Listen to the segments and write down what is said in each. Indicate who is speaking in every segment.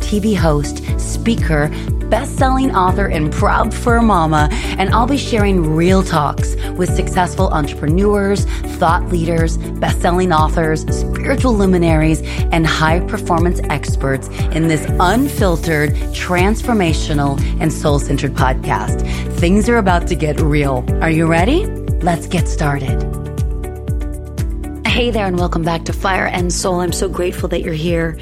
Speaker 1: TV host, speaker, best-selling author, and proud fur mama, and I'll be sharing real talks with successful entrepreneurs, thought leaders, best-selling authors, spiritual luminaries, and high-performance experts in this unfiltered, transformational, and soul-centered podcast. Things are about to get real. Are you ready? Let's get started. Hey there, and welcome back to Fire and Soul. I'm so grateful that you're here.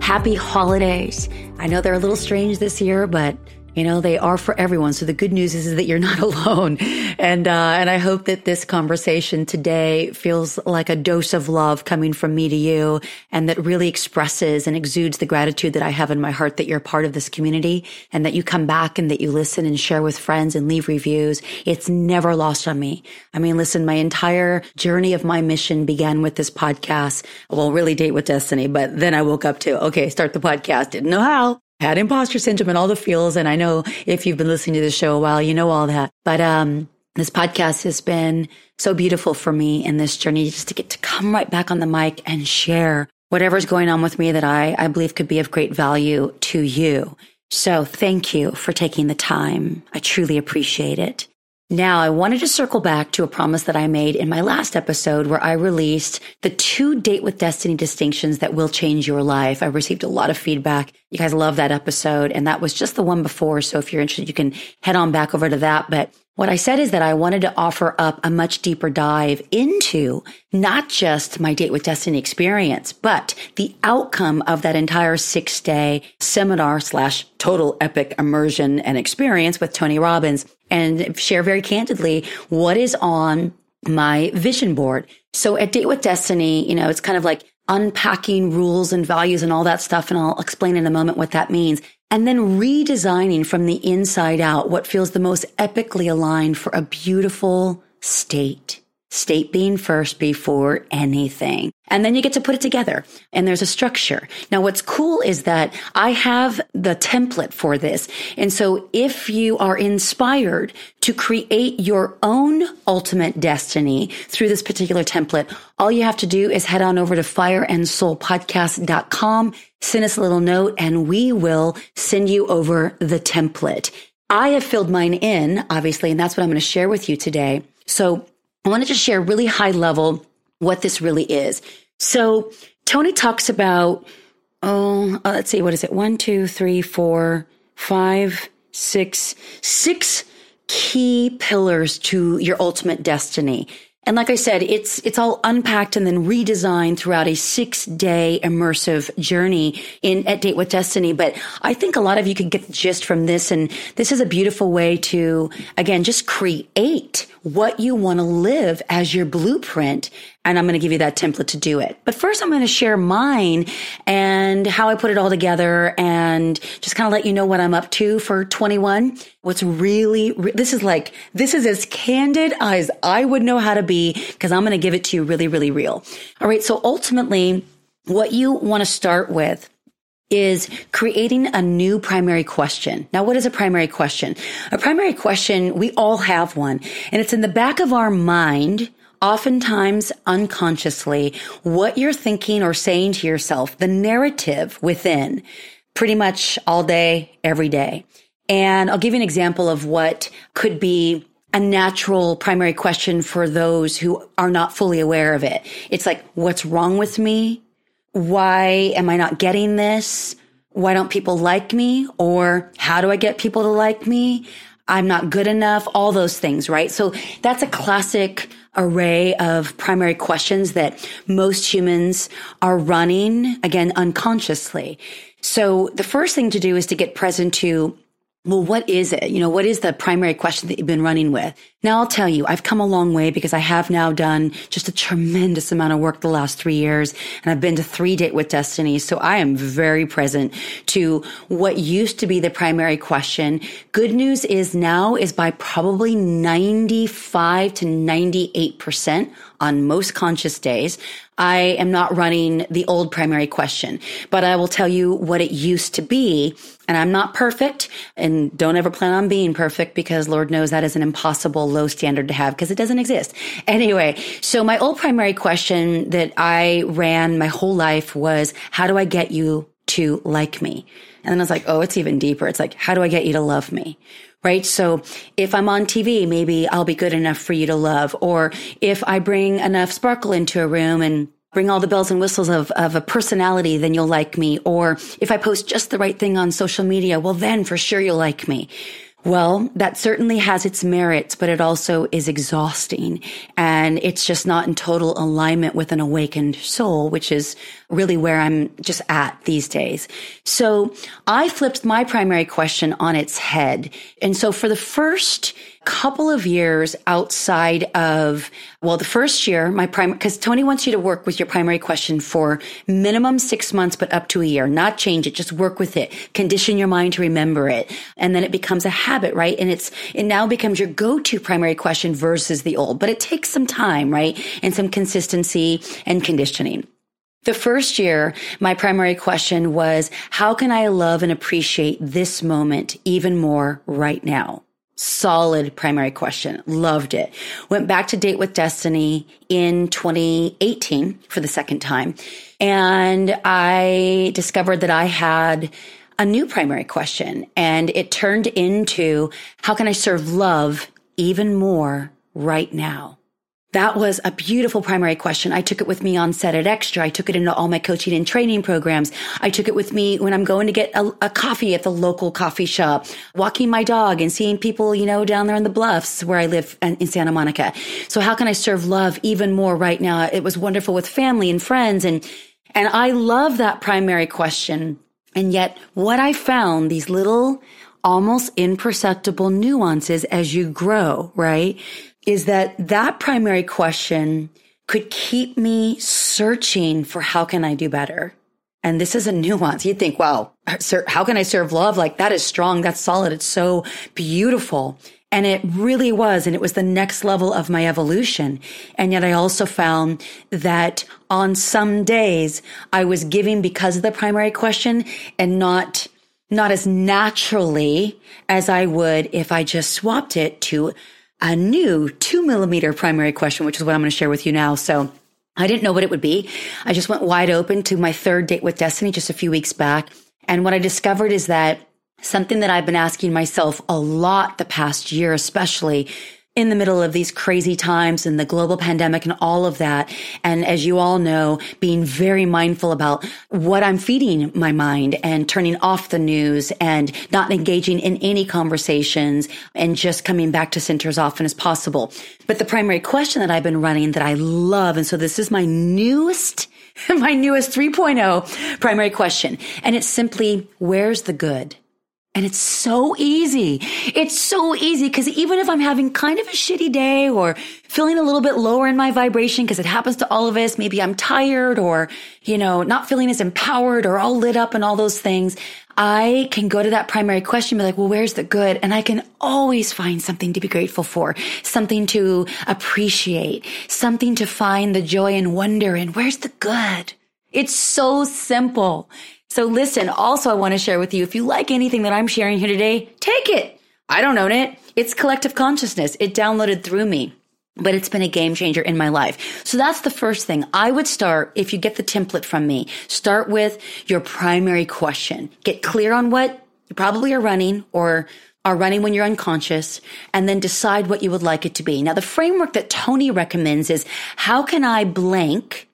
Speaker 1: Happy holidays. I know they're a little strange this year, but you know, they are for everyone. So the good news is, is that you're not alone. And, uh, and I hope that this conversation today feels like a dose of love coming from me to you and that really expresses and exudes the gratitude that I have in my heart that you're part of this community and that you come back and that you listen and share with friends and leave reviews. It's never lost on me. I mean, listen, my entire journey of my mission began with this podcast. Well, really date with destiny, but then I woke up to, okay, start the podcast. Didn't know how had imposter syndrome and all the feels. And I know if you've been listening to the show a while, you know all that. But um, this podcast has been so beautiful for me in this journey just to get to come right back on the mic and share whatever's going on with me that I, I believe could be of great value to you. So thank you for taking the time. I truly appreciate it. Now, I wanted to circle back to a promise that I made in my last episode where I released the two date with destiny distinctions that will change your life. I received a lot of feedback. You guys love that episode. And that was just the one before. So if you're interested, you can head on back over to that. But what I said is that I wanted to offer up a much deeper dive into not just my date with destiny experience, but the outcome of that entire six day seminar slash total epic immersion and experience with Tony Robbins and share very candidly what is on my vision board. So at Date with Destiny, you know, it's kind of like unpacking rules and values and all that stuff. And I'll explain in a moment what that means. And then redesigning from the inside out what feels the most epically aligned for a beautiful state. State being first before anything. And then you get to put it together and there's a structure. Now, what's cool is that I have the template for this. And so if you are inspired to create your own ultimate destiny through this particular template, all you have to do is head on over to fireandsoulpodcast.com, send us a little note and we will send you over the template. I have filled mine in, obviously, and that's what I'm going to share with you today. So I want to share really high level what this really is. So Tony talks about, oh, uh, let's see, what is it? One, two, three, four, five, six, six key pillars to your ultimate destiny. And like I said, it's, it's all unpacked and then redesigned throughout a six day immersive journey in at Date with Destiny. But I think a lot of you could get the gist from this. And this is a beautiful way to, again, just create what you want to live as your blueprint and I'm going to give you that template to do it. But first, I'm going to share mine and how I put it all together and just kind of let you know what I'm up to for 21. What's really, this is like, this is as candid as I would know how to be because I'm going to give it to you really, really real. All right. So ultimately, what you want to start with is creating a new primary question. Now, what is a primary question? A primary question, we all have one, and it's in the back of our mind oftentimes unconsciously what you're thinking or saying to yourself, the narrative within pretty much all day, every day. And I'll give you an example of what could be a natural primary question for those who are not fully aware of it. It's like, what's wrong with me? Why am I not getting this? Why don't people like me? Or how do I get people to like me? I'm not good enough. All those things, right? So that's a classic array of primary questions that most humans are running again unconsciously. So the first thing to do is to get present to well, what is it? You know, what is the primary question that you've been running with? Now I'll tell you, I've come a long way because I have now done just a tremendous amount of work the last three years and I've been to three date with destiny. So I am very present to what used to be the primary question. Good news is now is by probably 95 to 98% on most conscious days. I am not running the old primary question, but I will tell you what it used to be. And I'm not perfect and don't ever plan on being perfect because Lord knows that is an impossible low standard to have because it doesn't exist. Anyway, so my old primary question that I ran my whole life was, how do I get you to like me? And then I was like, oh, it's even deeper. It's like, how do I get you to love me? right? So if I'm on TV, maybe I'll be good enough for you to love. Or if I bring enough sparkle into a room and bring all the bells and whistles of, of a personality, then you'll like me. Or if I post just the right thing on social media, well, then for sure you'll like me. Well, that certainly has its merits, but it also is exhausting. And it's just not in total alignment with an awakened soul, which is really where I'm just at these days. So I flipped my primary question on its head. And so for the first couple of years outside of, well, the first year, my primary, because Tony wants you to work with your primary question for minimum six months, but up to a year, not change it, just work with it, condition your mind to remember it. And then it becomes a habit, right? And it's, it now becomes your go-to primary question versus the old, but it takes some time, right? And some consistency and conditioning. The first year, my primary question was, how can I love and appreciate this moment even more right now? Solid primary question. Loved it. Went back to Date with Destiny in 2018 for the second time. And I discovered that I had a new primary question and it turned into how can I serve love even more right now? That was a beautiful primary question. I took it with me on set at Extra. I took it into all my coaching and training programs. I took it with me when I'm going to get a, a, coffee at the local coffee shop, walking my dog and seeing people, you know, down there in the bluffs where I live in Santa Monica. So how can I serve love even more right now? It was wonderful with family and friends. And, and I love that primary question. And yet what I found, these little, almost imperceptible nuances as you grow, right? Is that that primary question could keep me searching for how can I do better? And this is a nuance. You'd think, wow, how can I serve love? Like that is strong. That's solid. It's so beautiful. And it really was. And it was the next level of my evolution. And yet I also found that on some days I was giving because of the primary question and not, not as naturally as I would if I just swapped it to a new two millimeter primary question, which is what I'm going to share with you now. So I didn't know what it would be. I just went wide open to my third date with Destiny just a few weeks back. And what I discovered is that something that I've been asking myself a lot the past year, especially in the middle of these crazy times and the global pandemic and all of that. And as you all know, being very mindful about what I'm feeding my mind and turning off the news and not engaging in any conversations and just coming back to center as often as possible. But the primary question that I've been running that I love, and so this is my newest my newest 3.0 primary question. And it's simply, where's the good? And it's so easy. It's so easy because even if I'm having kind of a shitty day or feeling a little bit lower in my vibration, because it happens to all of us, maybe I'm tired or, you know, not feeling as empowered or all lit up and all those things, I can go to that primary question, be like, well, where's the good? And I can always find something to be grateful for, something to appreciate, something to find the joy and wonder in. Where's the good? It's so simple. So listen, also I want to share with you, if you like anything that I'm sharing here today, take it. I don't own it. It's collective consciousness. It downloaded through me, but it's been a game changer in my life. So that's the first thing. I would start, if you get the template from me, start with your primary question. Get clear on what you probably are running or are running when you're unconscious and then decide what you would like it to be. Now, the framework that Tony recommends is how can I blank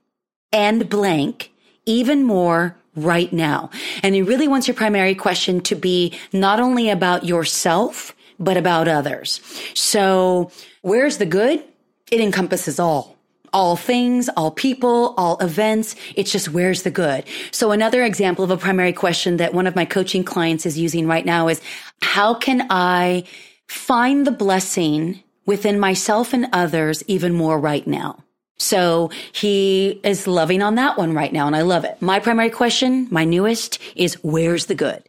Speaker 1: and blank even more right now. And he really wants your primary question to be not only about yourself, but about others. So where's the good? It encompasses all. All things, all people, all events. It's just where's the good? So another example of a primary question that one of my coaching clients is using right now is how can I find the blessing within myself and others even more right now. So he is loving on that one right now, and I love it. My primary question, my newest, is where's the good?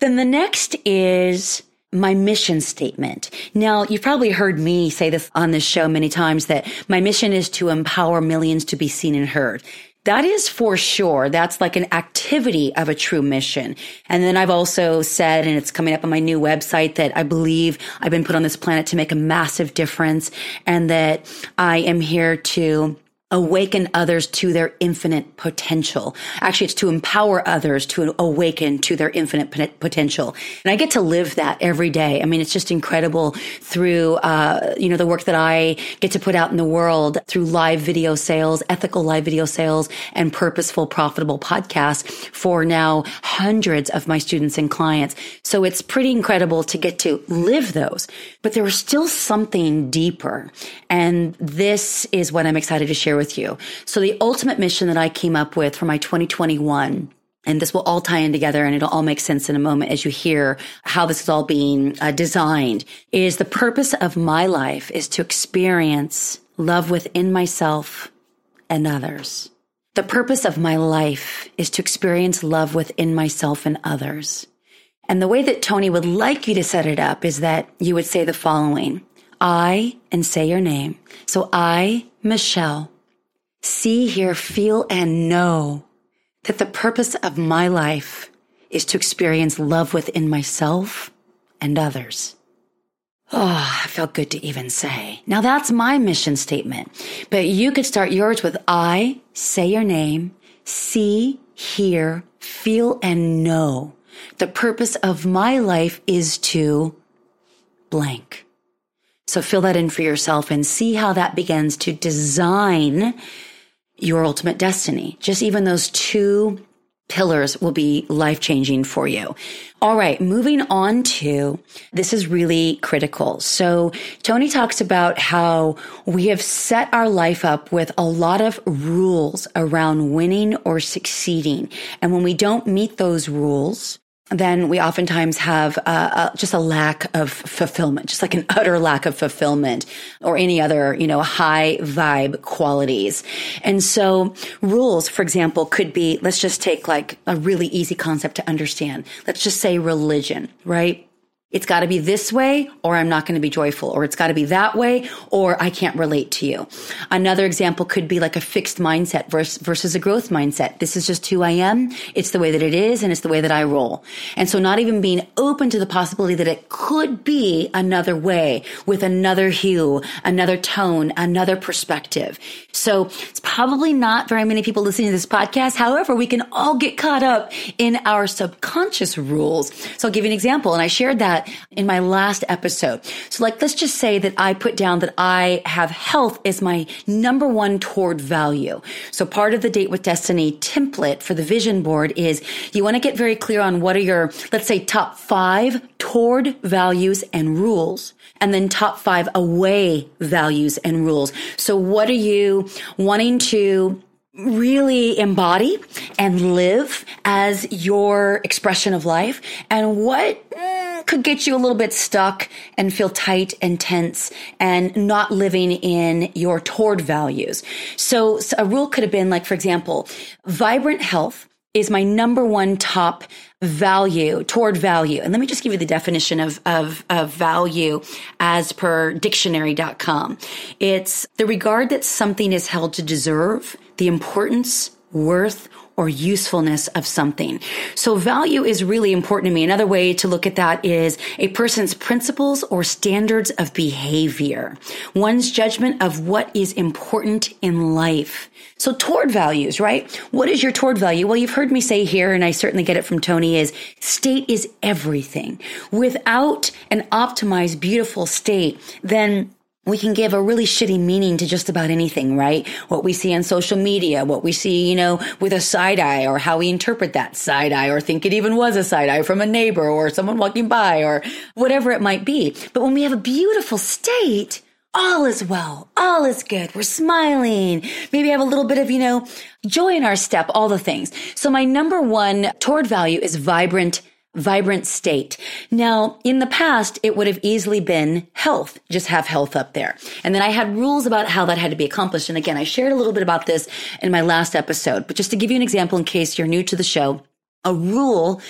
Speaker 1: Then the next is my mission statement. Now, you've probably heard me say this on this show many times that my mission is to empower millions to be seen and heard. That is for sure. That's like an activity of a true mission. And then I've also said, and it's coming up on my new website that I believe I've been put on this planet to make a massive difference and that I am here to awaken others to their infinite potential. Actually, it's to empower others to awaken to their infinite potential. And I get to live that every day. I mean, it's just incredible through, uh, you know, the work that I get to put out in the world through live video sales, ethical live video sales and purposeful, profitable podcasts for now hundreds of my students and clients. So it's pretty incredible to get to live those, but there was still something deeper. And this is what I'm excited to share with with you. So the ultimate mission that I came up with for my 2021 and this will all tie in together and it'll all make sense in a moment as you hear how this is all being uh, designed is the purpose of my life is to experience love within myself and others. The purpose of my life is to experience love within myself and others. And the way that Tony would like you to set it up is that you would say the following. I, and say your name. So I, Michelle, see, hear, feel, and know that the purpose of my life is to experience love within myself and others. Oh, it felt good to even say. Now that's my mission statement, but you could start yours with I, say your name, see, hear, feel, and know. The purpose of my life is to blank. So fill that in for yourself and see how that begins to design your ultimate destiny. Just even those two pillars will be life changing for you. All right, moving on to this is really critical. So Tony talks about how we have set our life up with a lot of rules around winning or succeeding. And when we don't meet those rules, then we oftentimes have uh, just a lack of fulfillment, just like an utter lack of fulfillment or any other, you know, high vibe qualities. And so rules, for example, could be, let's just take like a really easy concept to understand. Let's just say religion, right? It's got to be this way or I'm not going to be joyful, or it's got to be that way or I can't relate to you. Another example could be like a fixed mindset versus, versus a growth mindset. This is just who I am. It's the way that it is and it's the way that I roll. And so not even being open to the possibility that it could be another way with another hue, another tone, another perspective. So it's probably not very many people listening to this podcast. However, we can all get caught up in our subconscious rules. So I'll give you an example. And I shared that in my last episode. So like, let's just say that I put down that I have health as my number one toward value. So part of the date with destiny template for the vision board is you want to get very clear on what are your, let's say top five toward values and rules and then top five away values and rules. So what are you wanting to really embody and live as your expression of life and what mm, could get you a little bit stuck and feel tight and tense and not living in your toward values. So, so a rule could have been like, for example, vibrant health is my number one top value toward value. And let me just give you the definition of, of, of value as per dictionary.com. It's the regard that something is held to deserve, the importance, worth, or usefulness of something. So value is really important to me. Another way to look at that is a person's principles or standards of behavior, one's judgment of what is important in life. So toward values, right? What is your toward value? Well, you've heard me say here, and I certainly get it from Tony is state is everything. Without an optimized, beautiful state, then we can give a really shitty meaning to just about anything, right? What we see on social media, what we see, you know, with a side eye or how we interpret that side eye or think it even was a side eye from a neighbor or someone walking by or whatever it might be. But when we have a beautiful state, all is well. All is good. We're smiling. Maybe have a little bit of, you know, joy in our step, all the things. So my number one toward value is vibrant vibrant state. Now, in the past, it would have easily been health, just have health up there. And then I had rules about how that had to be accomplished. And again, I shared a little bit about this in my last episode, but just to give you an example in case you're new to the show, a rule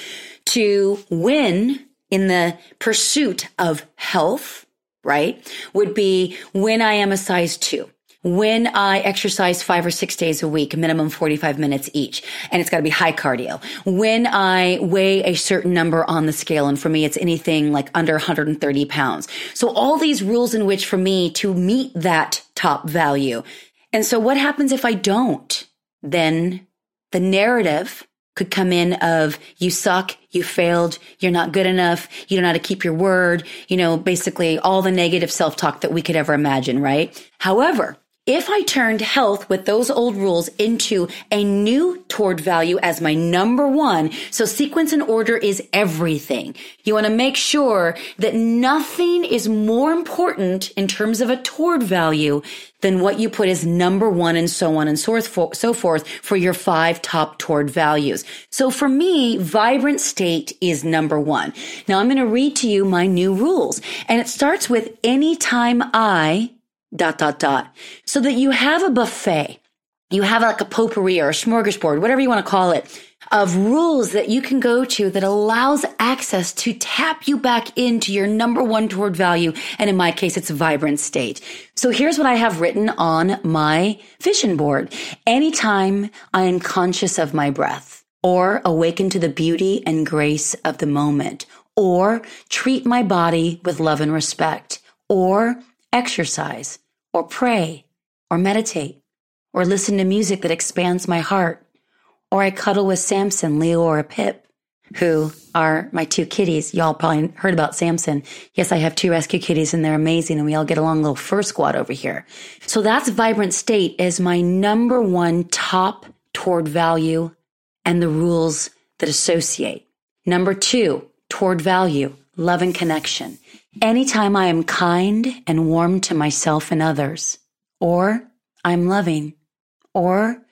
Speaker 1: to win in the pursuit of health, right, would be when I am a size two when I exercise five or six days a week, minimum 45 minutes each, and it's got to be high cardio. When I weigh a certain number on the scale, and for me, it's anything like under 130 pounds. So all these rules in which for me to meet that top value. And so what happens if I don't? Then the narrative could come in of you suck, you failed, you're not good enough, you don't know how to keep your word, you know, basically all the negative self-talk that we could ever imagine, right? However, if I turned health with those old rules into a new toward value as my number one, so sequence and order is everything. You want to make sure that nothing is more important in terms of a toward value than what you put as number one and so on and so forth for your five top toward values. So for me, vibrant state is number one. Now I'm going to read to you my new rules and it starts with anytime I dot, dot, dot. So that you have a buffet. You have like a potpourri or a smorgasbord, whatever you want to call it, of rules that you can go to that allows access to tap you back into your number one toward value. And in my case, it's a vibrant state. So here's what I have written on my vision board. Anytime I am conscious of my breath or awaken to the beauty and grace of the moment or treat my body with love and respect or exercise or pray or meditate or listen to music that expands my heart or I cuddle with Samson, Leo, or Pip, who are my two kitties. Y'all probably heard about Samson. Yes, I have two rescue kitties and they're amazing and we all get along little fur squad over here. So that's vibrant state is my number one top toward value and the rules that associate. Number two, toward value, love and connection. Anytime I am kind and warm to myself and others, or I'm loving, or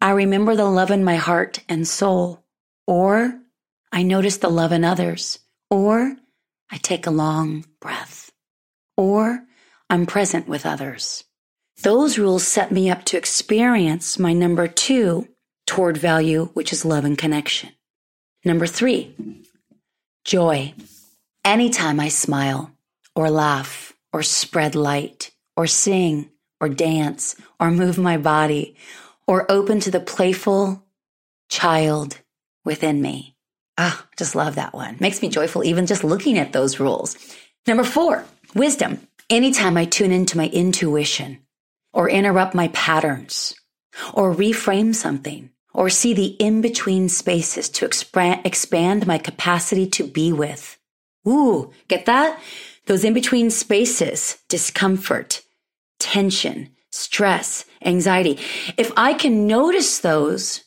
Speaker 1: I remember the love in my heart and soul, or I notice the love in others, or I take a long breath, or I'm present with others. Those rules set me up to experience my number two toward value, which is love and connection. Number three, joy. Anytime I smile or laugh or spread light or sing or dance or move my body or open to the playful child within me. Ah, just love that one. Makes me joyful even just looking at those rules. Number four, wisdom. Anytime I tune into my intuition or interrupt my patterns or reframe something or see the in between spaces to expand my capacity to be with Ooh, get that? Those in between spaces, discomfort, tension, stress, anxiety. If I can notice those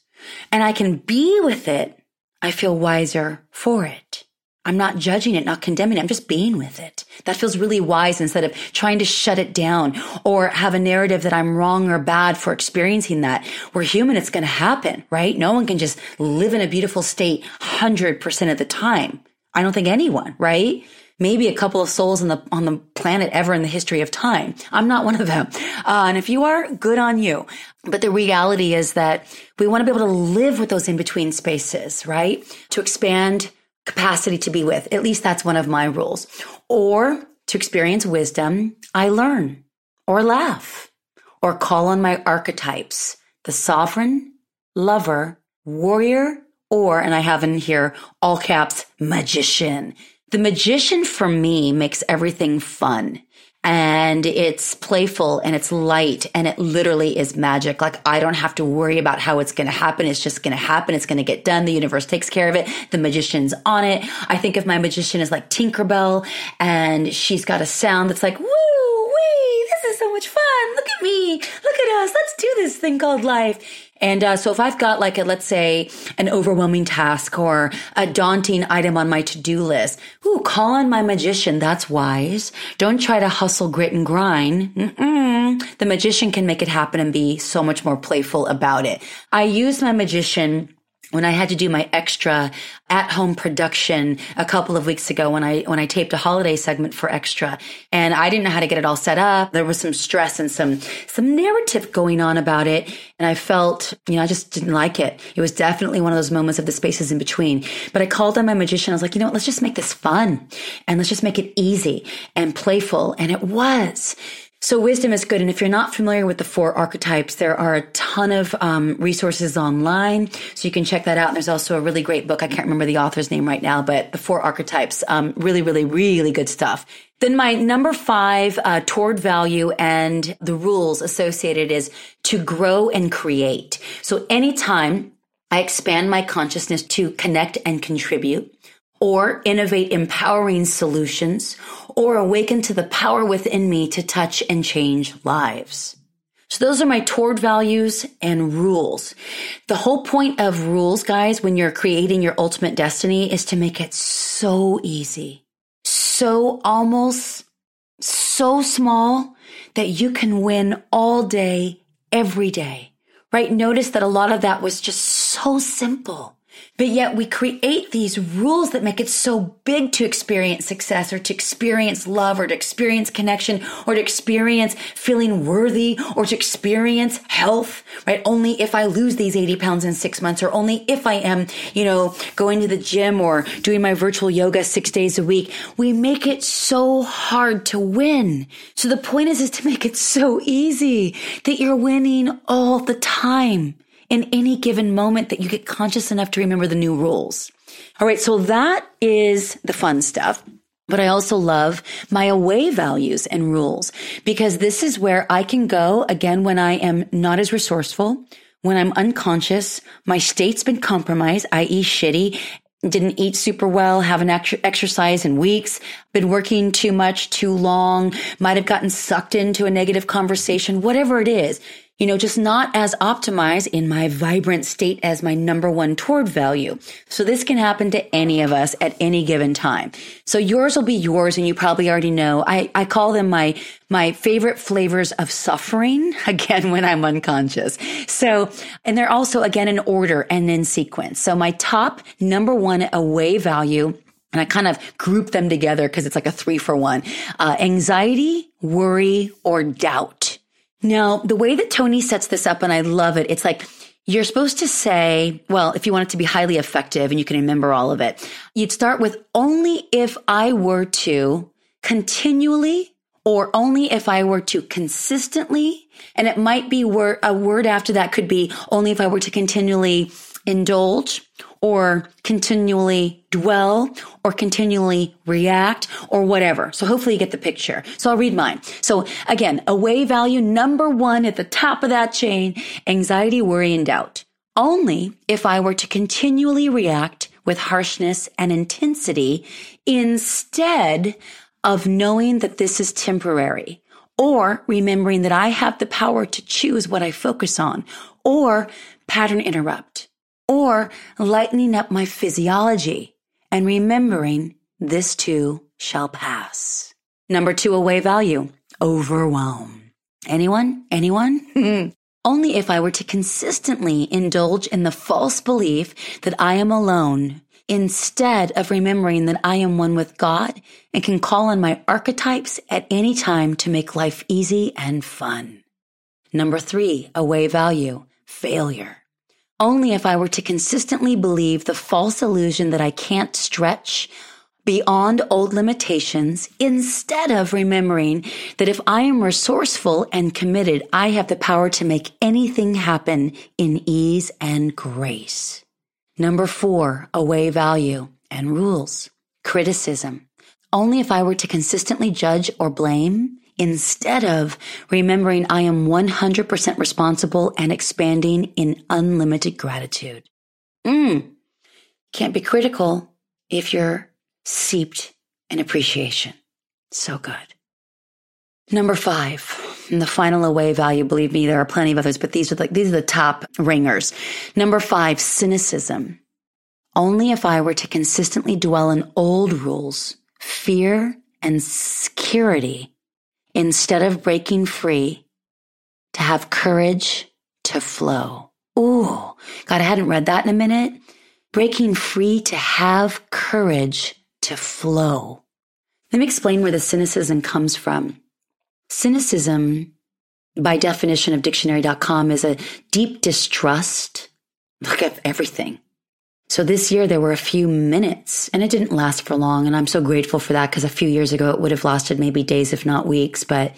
Speaker 1: and I can be with it, I feel wiser for it. I'm not judging it, not condemning it. I'm just being with it. That feels really wise instead of trying to shut it down or have a narrative that I'm wrong or bad for experiencing that. We're human. It's going to happen, right? No one can just live in a beautiful state 100% of the time. I don't think anyone, right? Maybe a couple of souls on the on the planet ever in the history of time. I'm not one of them. Uh, and if you are, good on you. But the reality is that we want to be able to live with those in between spaces, right? To expand capacity to be with. At least that's one of my rules. Or to experience wisdom, I learn or laugh or call on my archetypes, the sovereign, lover, warrior, or, and I have in here all caps, magician. The magician for me makes everything fun and it's playful and it's light and it literally is magic. Like I don't have to worry about how it's going to happen. It's just going to happen. It's going to get done. The universe takes care of it. The magician's on it. I think of my magician as like Tinkerbell and she's got a sound that's like, woo, is so much fun. Look at me. Look at us. Let's do this thing called life. And uh, so if I've got like a, let's say an overwhelming task or a daunting item on my to-do list, ooh, call on my magician. That's wise. Don't try to hustle, grit and grind. Mm-mm. The magician can make it happen and be so much more playful about it. I use my magician when I had to do my extra at home production a couple of weeks ago when I when I taped a holiday segment for extra. And I didn't know how to get it all set up. There was some stress and some some narrative going on about it. And I felt you know I just didn't like it. It was definitely one of those moments of the spaces in between. But I called on my magician. I was like you know what? Let's just make this fun. And let's just make it easy and playful. And it was so wisdom is good. And if you're not familiar with the four archetypes, there are a ton of um, resources online. So you can check that out. There's also a really great book. I can't remember the author's name right now, but the four archetypes, um, really, really, really good stuff. Then my number five, uh, toward value and the rules associated is to grow and create. So anytime I expand my consciousness to connect and contribute, or innovate empowering solutions, or awaken to the power within me to touch and change lives. So those are my toward values and rules. The whole point of rules, guys, when you're creating your ultimate destiny is to make it so easy, so almost so small that you can win all day, every day, right? Notice that a lot of that was just so simple. But yet we create these rules that make it so big to experience success or to experience love or to experience connection or to experience feeling worthy or to experience health, right? Only if I lose these 80 pounds in six months or only if I am, you know, going to the gym or doing my virtual yoga six days a week. We make it so hard to win. So the point is, is to make it so easy that you're winning all the time in any given moment that you get conscious enough to remember the new rules. All right. So that is the fun stuff. But I also love my away values and rules because this is where I can go again when I am not as resourceful, when I'm unconscious, my state's been compromised, i.e. shitty, didn't eat super well, haven't ex- exercised in weeks, been working too much, too long, might have gotten sucked into a negative conversation, whatever it is you know, just not as optimized in my vibrant state as my number one toward value. So this can happen to any of us at any given time. So yours will be yours. And you probably already know, I, I call them my, my favorite flavors of suffering again when I'm unconscious. So, and they're also again in order and in sequence. So my top number one away value and I kind of group them together because it's like a three for one. Uh, anxiety, worry, or doubt. Now, the way that Tony sets this up, and I love it, it's like you're supposed to say, well, if you want it to be highly effective and you can remember all of it, you'd start with only if I were to continually or only if I were to consistently, and it might be word, a word after that could be only if I were to continually indulge or continually dwell or continually react or whatever. So hopefully you get the picture. So I'll read mine. So again, away value number one at the top of that chain, anxiety, worry, and doubt. Only if I were to continually react with harshness and intensity instead of knowing that this is temporary or remembering that I have the power to choose what I focus on or pattern interrupt or lightening up my physiology and remembering this too shall pass. Number two, away value, overwhelm. Anyone? Anyone? Only if I were to consistently indulge in the false belief that I am alone instead of remembering that I am one with God and can call on my archetypes at any time to make life easy and fun. Number three, away value, failure only if I were to consistently believe the false illusion that I can't stretch beyond old limitations instead of remembering that if I am resourceful and committed, I have the power to make anything happen in ease and grace. Number four, away value and rules. Criticism. Only if I were to consistently judge or blame, instead of remembering I am 100% responsible and expanding in unlimited gratitude. Mm. Can't be critical if you're seeped in appreciation. So good. Number five, the final away value, believe me, there are plenty of others, but these are like, these are the top ringers. Number five, cynicism. Only if I were to consistently dwell in old rules, fear and security instead of breaking free, to have courage to flow. Ooh, God, I hadn't read that in a minute. Breaking free to have courage to flow. Let me explain where the cynicism comes from. Cynicism, by definition of dictionary.com, is a deep distrust. Look at everything. So this year there were a few minutes and it didn't last for long. And I'm so grateful for that because a few years ago it would have lasted maybe days, if not weeks. But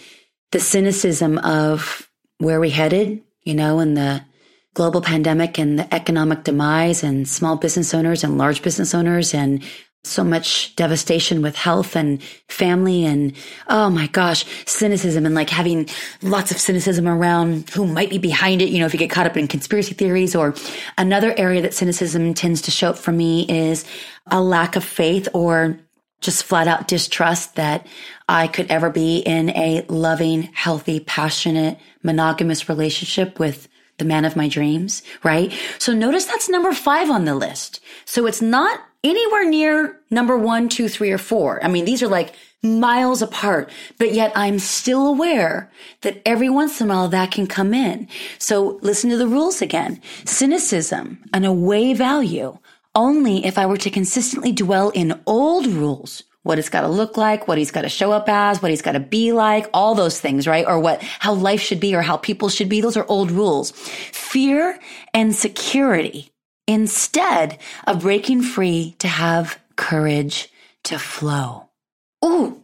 Speaker 1: the cynicism of where we headed, you know, and the global pandemic and the economic demise and small business owners and large business owners and so much devastation with health and family and oh my gosh, cynicism and like having lots of cynicism around who might be behind it. You know, if you get caught up in conspiracy theories or another area that cynicism tends to show up for me is a lack of faith or just flat out distrust that I could ever be in a loving, healthy, passionate, monogamous relationship with the man of my dreams, right? So notice that's number five on the list. So it's not anywhere near number one, two, three, or four. I mean, these are like miles apart, but yet I'm still aware that every once in a while that can come in. So listen to the rules again. Cynicism, an away value, only if I were to consistently dwell in old rules what it's got to look like, what he's got to show up as, what he's got to be like, all those things, right? Or what, how life should be or how people should be. Those are old rules. Fear and security instead of breaking free to have courage to flow. Ooh,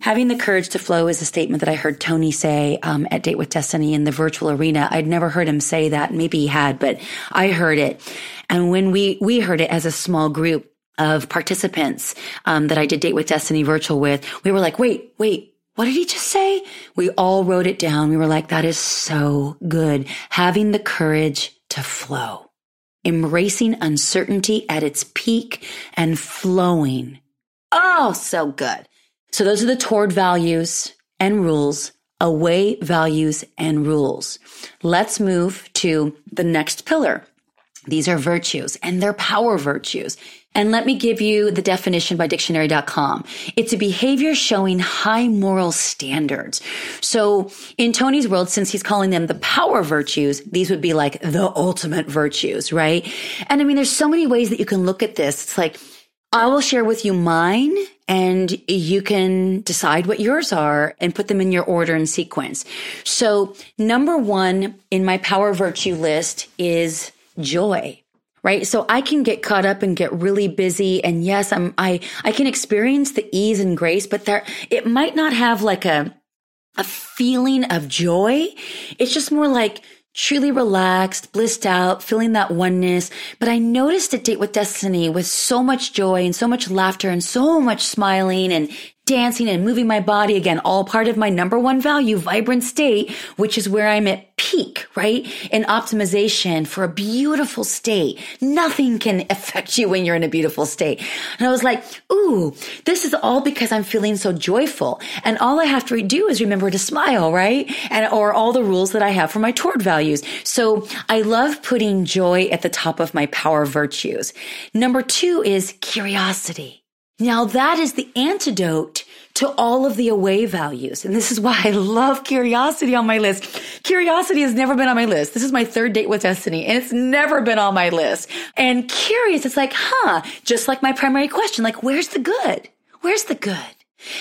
Speaker 1: having the courage to flow is a statement that I heard Tony say um, at Date with Destiny in the virtual arena. I'd never heard him say that. Maybe he had, but I heard it. And when we, we heard it as a small group of participants um, that I did Date with Destiny virtual with, we were like, wait, wait, what did he just say? We all wrote it down. We were like, that is so good. Having the courage to flow embracing uncertainty at its peak and flowing. Oh, so good. So those are the toward values and rules, away values and rules. Let's move to the next pillar. These are virtues and they're power virtues. And let me give you the definition by dictionary.com. It's a behavior showing high moral standards. So in Tony's world, since he's calling them the power virtues, these would be like the ultimate virtues, right? And I mean, there's so many ways that you can look at this. It's like, I will share with you mine and you can decide what yours are and put them in your order and sequence. So number one in my power virtue list is joy right? So I can get caught up and get really busy. And yes, I'm, I, I can experience the ease and grace, but there, it might not have like a, a feeling of joy. It's just more like, truly relaxed, blissed out, feeling that oneness. But I noticed at Date with Destiny with so much joy and so much laughter and so much smiling and dancing and moving my body again, all part of my number one value, vibrant state, which is where I'm at peak, right? In optimization for a beautiful state. Nothing can affect you when you're in a beautiful state. And I was like, ooh, this is all because I'm feeling so joyful. And all I have to do is remember to smile, right? And, or all the rules that I have for my toward values. So I love putting joy at the top of my power virtues. Number two is curiosity. Now that is the antidote to all of the away values. And this is why I love curiosity on my list. Curiosity has never been on my list. This is my third date with destiny and it's never been on my list. And curious, it's like, huh, just like my primary question, like, where's the good? Where's the good?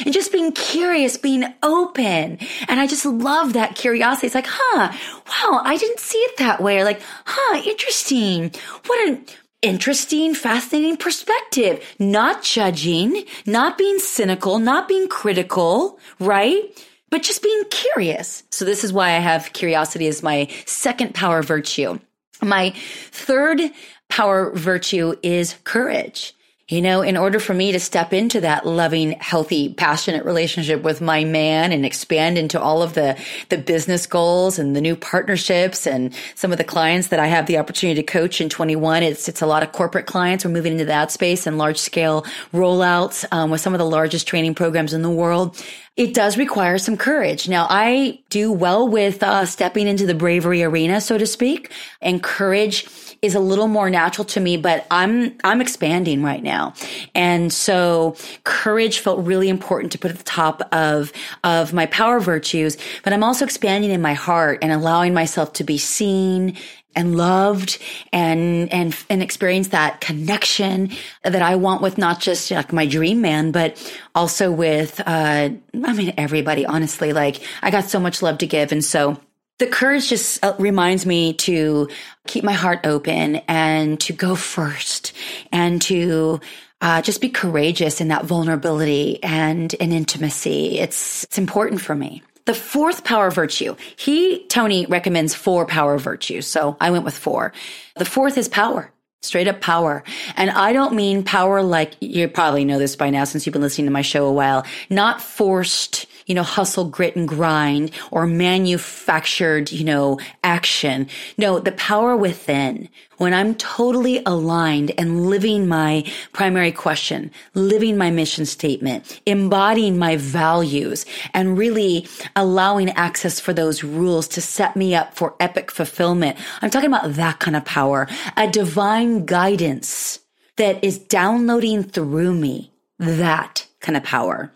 Speaker 1: And just being curious, being open. And I just love that curiosity. It's like, huh, wow, I didn't see it that way. Or like, huh, interesting. What an, interesting, fascinating perspective, not judging, not being cynical, not being critical, right? But just being curious. So this is why I have curiosity as my second power virtue. My third power virtue is courage. You know, in order for me to step into that loving, healthy, passionate relationship with my man and expand into all of the, the business goals and the new partnerships and some of the clients that I have the opportunity to coach in 21, it's, it's a lot of corporate clients. We're moving into that space and large scale rollouts um, with some of the largest training programs in the world. It does require some courage. Now, I do well with uh, stepping into the bravery arena, so to speak, and courage is a little more natural to me, but I'm, I'm expanding right now. And so courage felt really important to put at the top of, of my power virtues, but I'm also expanding in my heart and allowing myself to be seen and loved and and and experience that connection that I want with not just like my dream man, but also with uh I mean everybody. Honestly, like I got so much love to give, and so the courage just uh, reminds me to keep my heart open and to go first and to uh, just be courageous in that vulnerability and in intimacy. It's it's important for me. The fourth power virtue. He, Tony, recommends four power virtues. So I went with four. The fourth is power. Straight up power. And I don't mean power like you probably know this by now since you've been listening to my show a while. Not forced you know, hustle, grit and grind or manufactured, you know, action. No, the power within. When I'm totally aligned and living my primary question, living my mission statement, embodying my values and really allowing access for those rules to set me up for epic fulfillment. I'm talking about that kind of power, a divine guidance that is downloading through me. That kind of power.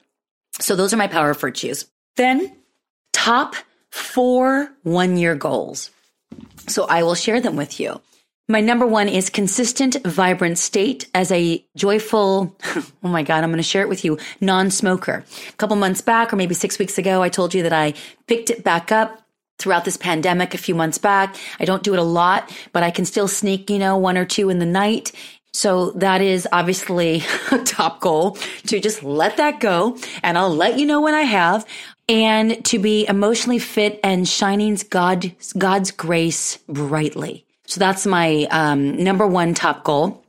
Speaker 1: So those are my power virtues. Then top four one year goals. So I will share them with you. My number one is consistent, vibrant state as a joyful, oh my God, I'm going to share it with you, non smoker. A couple months back, or maybe six weeks ago, I told you that I picked it back up throughout this pandemic a few months back. I don't do it a lot, but I can still sneak, you know, one or two in the night. So that is obviously a top goal to just let that go. And I'll let you know when I have and to be emotionally fit and shining God, God's grace brightly. So that's my um, number one top goal.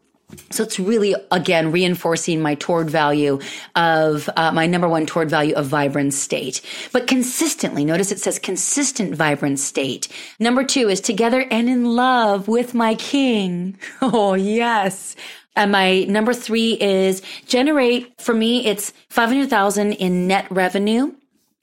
Speaker 1: So it's really, again, reinforcing my toward value of uh, my number one toward value of vibrant state, but consistently. Notice it says consistent vibrant state. Number two is together and in love with my king. Oh, yes. And my number three is generate, for me, it's 500,000 in net revenue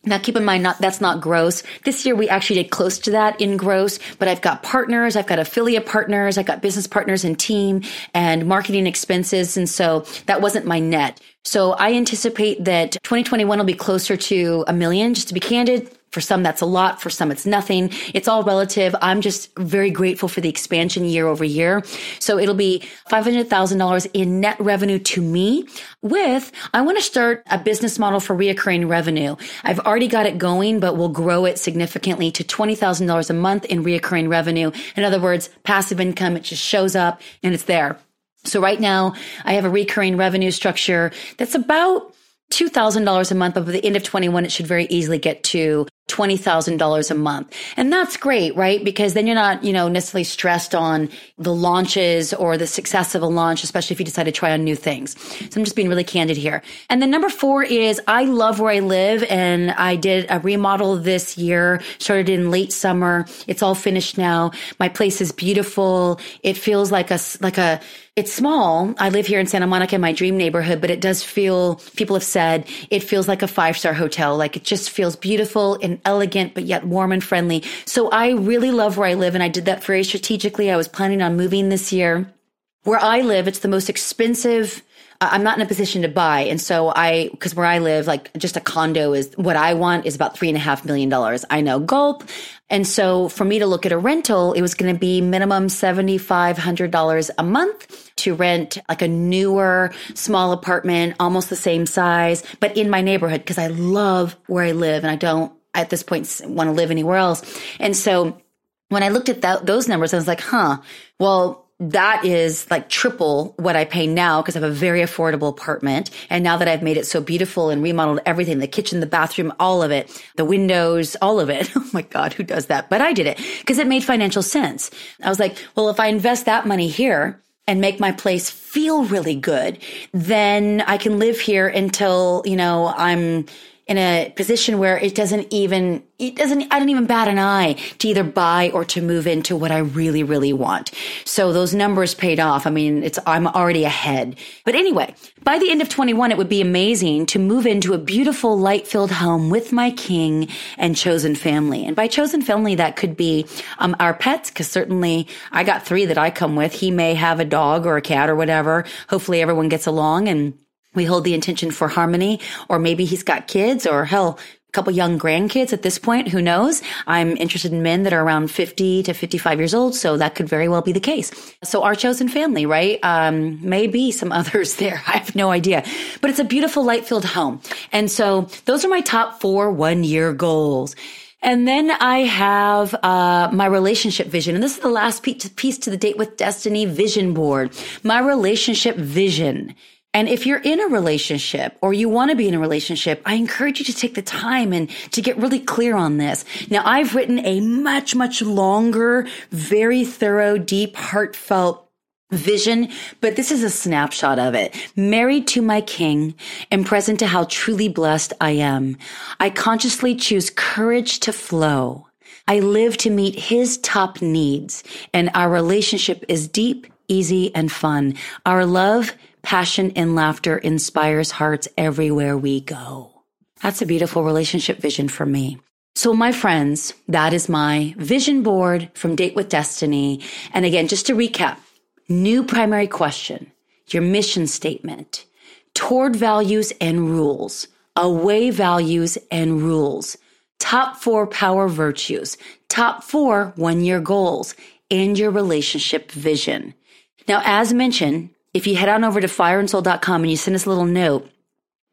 Speaker 1: now keep in mind, not, that's not gross. This year we actually did close to that in gross, but I've got partners, I've got affiliate partners, I've got business partners and team and marketing expenses. And so that wasn't my net. So I anticipate that 2021 will be closer to a million, just to be candid. For some, that's a lot. For some, it's nothing. It's all relative. I'm just very grateful for the expansion year over year. So it'll be $500,000 in net revenue to me with, I want to start a business model for reoccurring revenue. I've already got it going, but we'll grow it significantly to $20,000 a month in reoccurring revenue. In other words, passive income. It just shows up and it's there. So right now I have a recurring revenue structure that's about $2,000 a month, but by the end of 21, it should very easily get to $20,000 a month. And that's great, right? Because then you're not, you know, necessarily stressed on the launches or the success of a launch, especially if you decide to try on new things. So I'm just being really candid here. And then number four is I love where I live and I did a remodel this year, started in late summer. It's all finished now. My place is beautiful. It feels like a, like a, it's small. I live here in Santa Monica, my dream neighborhood, but it does feel, people have said it feels like a five star hotel. Like it just feels beautiful and elegant, but yet warm and friendly. So I really love where I live and I did that very strategically. I was planning on moving this year. Where I live, it's the most expensive I'm not in a position to buy. And so I, cause where I live, like just a condo is what I want is about three and a half million dollars. I know gulp. And so for me to look at a rental, it was going to be minimum $7,500 a month to rent like a newer small apartment, almost the same size, but in my neighborhood because I love where I live and I don't at this point want to live anywhere else. And so when I looked at that, those numbers, I was like, huh, well, that is like triple what I pay now because I have a very affordable apartment. And now that I've made it so beautiful and remodeled everything, the kitchen, the bathroom, all of it, the windows, all of it. Oh my God, who does that? But I did it because it made financial sense. I was like, well, if I invest that money here, and make my place feel really good, then I can live here until, you know, I'm in a position where it doesn't even, it doesn't, I don't even bat an eye to either buy or to move into what I really, really want. So those numbers paid off. I mean, it's, I'm already ahead. But anyway, by the end of 21, it would be amazing to move into a beautiful light filled home with my king and chosen family. And by chosen family, that could be, um, our pets, cause certainly I got three that I come with. He may have a dog or a cat or whatever. Hopefully everyone gets along and we hold the intention for harmony, or maybe he's got kids, or hell, a couple young grandkids at this point. Who knows? I'm interested in men that are around 50 to 55 years old. So that could very well be the case. So our chosen family, right? Um, maybe some others there. I have no idea, but it's a beautiful light filled home. And so those are my top four one year goals. And then I have uh, my relationship vision. And this is the last piece to the Date with Destiny vision board. My relationship vision. And if you're in a relationship or you want to be in a relationship, I encourage you to take the time and to get really clear on this. Now, I've written a much, much longer, very thorough, deep, heartfelt vision, but this is a snapshot of it. Married to my king and present to how truly blessed I am. I consciously choose courage to flow. I live to meet his top needs and our relationship is deep, easy, and fun. Our love, passion, and laughter inspires hearts everywhere we go. That's a beautiful relationship vision for me. So, my friends, that is my vision board from Date with Destiny. And again, just to recap, New primary question, your mission statement, toward values and rules, away values and rules, top four power virtues, top four one year goals, and your relationship vision. Now, as mentioned, if you head on over to fireandsoul.com and you send us a little note,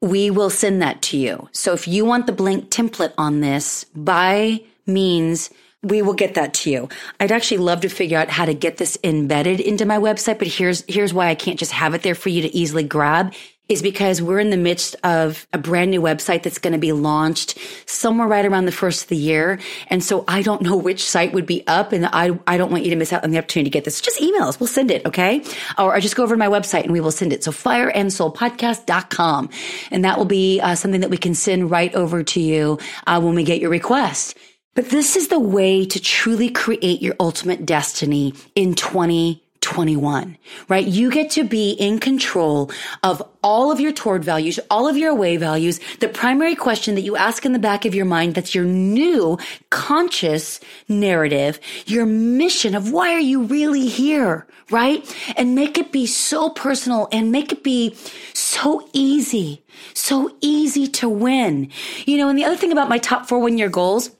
Speaker 1: we will send that to you. So if you want the blank template on this, by means we will get that to you. I'd actually love to figure out how to get this embedded into my website, but here's, here's why I can't just have it there for you to easily grab is because we're in the midst of a brand new website that's going to be launched somewhere right around the first of the year. And so I don't know which site would be up and I, I don't want you to miss out on the opportunity to get this. Just email us. We'll send it. Okay. Or, or just go over to my website and we will send it. So fireandsoulpodcast.com. And that will be uh, something that we can send right over to you uh, when we get your request. But this is the way to truly create your ultimate destiny in 2021, right? You get to be in control of all of your toward values, all of your away values. The primary question that you ask in the back of your mind, that's your new conscious narrative, your mission of why are you really here, right? And make it be so personal and make it be so easy, so easy to win. You know, and the other thing about my top four one year goals,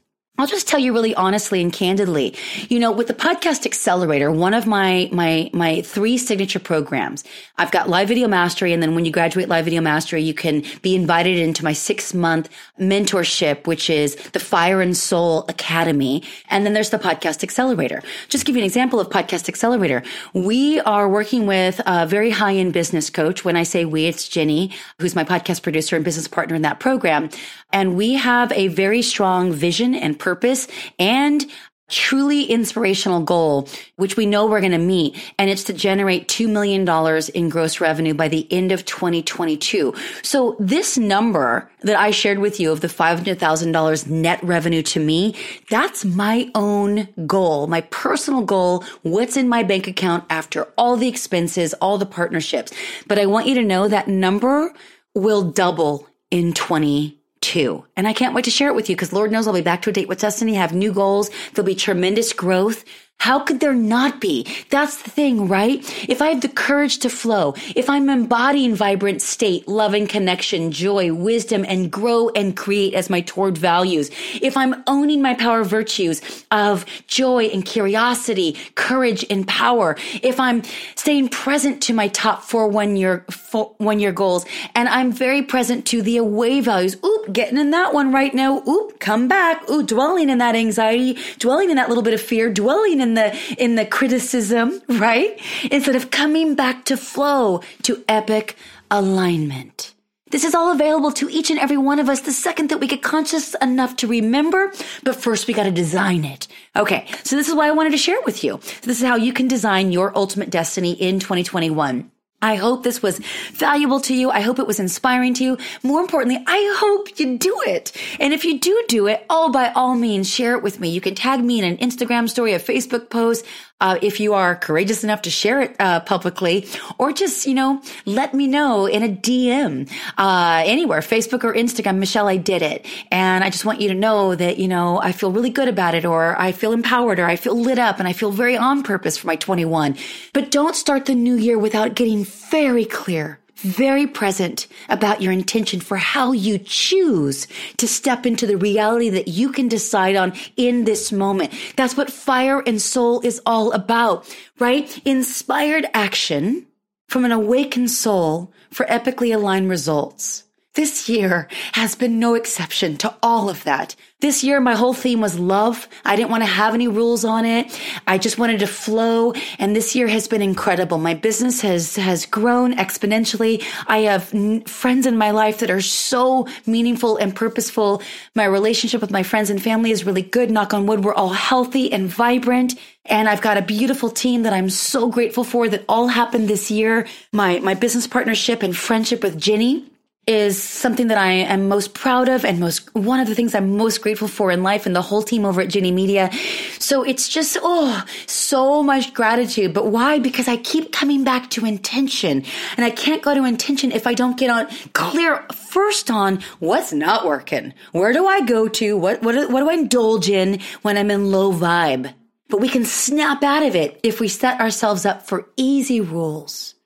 Speaker 1: I'll just tell you really honestly and candidly. You know, with the podcast accelerator, one of my my my three signature programs, I've got live video mastery and then when you graduate live video mastery, you can be invited into my 6-month mentorship, which is the Fire and Soul Academy, and then there's the podcast accelerator. Just give you an example of podcast accelerator. We are working with a very high-end business coach. When I say we, it's Jenny, who's my podcast producer and business partner in that program, and we have a very strong vision and purpose and truly inspirational goal, which we know we're going to meet. And it's to generate $2 million in gross revenue by the end of 2022. So this number that I shared with you of the $500,000 net revenue to me, that's my own goal, my personal goal. What's in my bank account after all the expenses, all the partnerships. But I want you to know that number will double in 2022 too. And I can't wait to share it with you because Lord knows I'll be back to a date with Destiny, have new goals. There'll be tremendous growth. How could there not be? That's the thing, right? If I have the courage to flow, if I'm embodying vibrant state, loving connection, joy, wisdom, and grow and create as my toward values, if I'm owning my power virtues of joy and curiosity, courage and power, if I'm staying present to my top four one year, four, one year goals, and I'm very present to the away values, oop, getting in that one right now, oop, come back, ooh, dwelling in that anxiety, dwelling in that little bit of fear, dwelling in the, in the criticism, right? Instead of coming back to flow, to epic alignment. This is all available to each and every one of us the second that we get conscious enough to remember, but first we got to design it. Okay. So this is why I wanted to share it with you. So this is how you can design your ultimate destiny in 2021. I hope this was valuable to you. I hope it was inspiring to you. More importantly, I hope you do it. And if you do do it, oh, by all means, share it with me. You can tag me in an Instagram story, a Facebook post uh, if you are courageous enough to share it uh, publicly, or just you know let me know in a DM uh, anywhere, Facebook or Instagram. Michelle, I did it, and I just want you to know that you know I feel really good about it, or I feel empowered, or I feel lit up, and I feel very on purpose for my 21. But don't start the new year without getting very clear very present about your intention for how you choose to step into the reality that you can decide on in this moment. That's what fire and soul is all about, right? Inspired action from an awakened soul for epically aligned results. This year has been no exception to all of that. This year, my whole theme was love. I didn't want to have any rules on it. I just wanted to flow. And this year has been incredible. My business has, has grown exponentially. I have n- friends in my life that are so meaningful and purposeful. My relationship with my friends and family is really good. Knock on wood. We're all healthy and vibrant. And I've got a beautiful team that I'm so grateful for that all happened this year. My, my business partnership and friendship with Ginny is something that I am most proud of and most one of the things I'm most grateful for in life and the whole team over at Ginny Media. So it's just oh so much gratitude. But why? Because I keep coming back to intention. And I can't go to intention if I don't get on clear first on what's not working. Where do I go to? What what what do I indulge in when I'm in low vibe? But we can snap out of it if we set ourselves up for easy rules,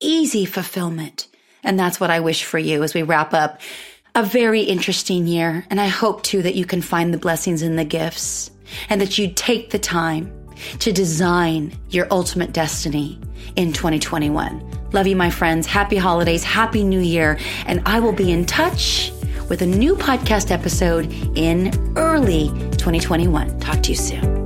Speaker 1: easy fulfillment and that's what I wish for you as we wrap up a very interesting year. And I hope too that you can find the blessings and the gifts and that you take the time to design your ultimate destiny in 2021. Love you, my friends. Happy holidays. Happy new year. And I will be in touch with a new podcast episode in early 2021. Talk to you soon.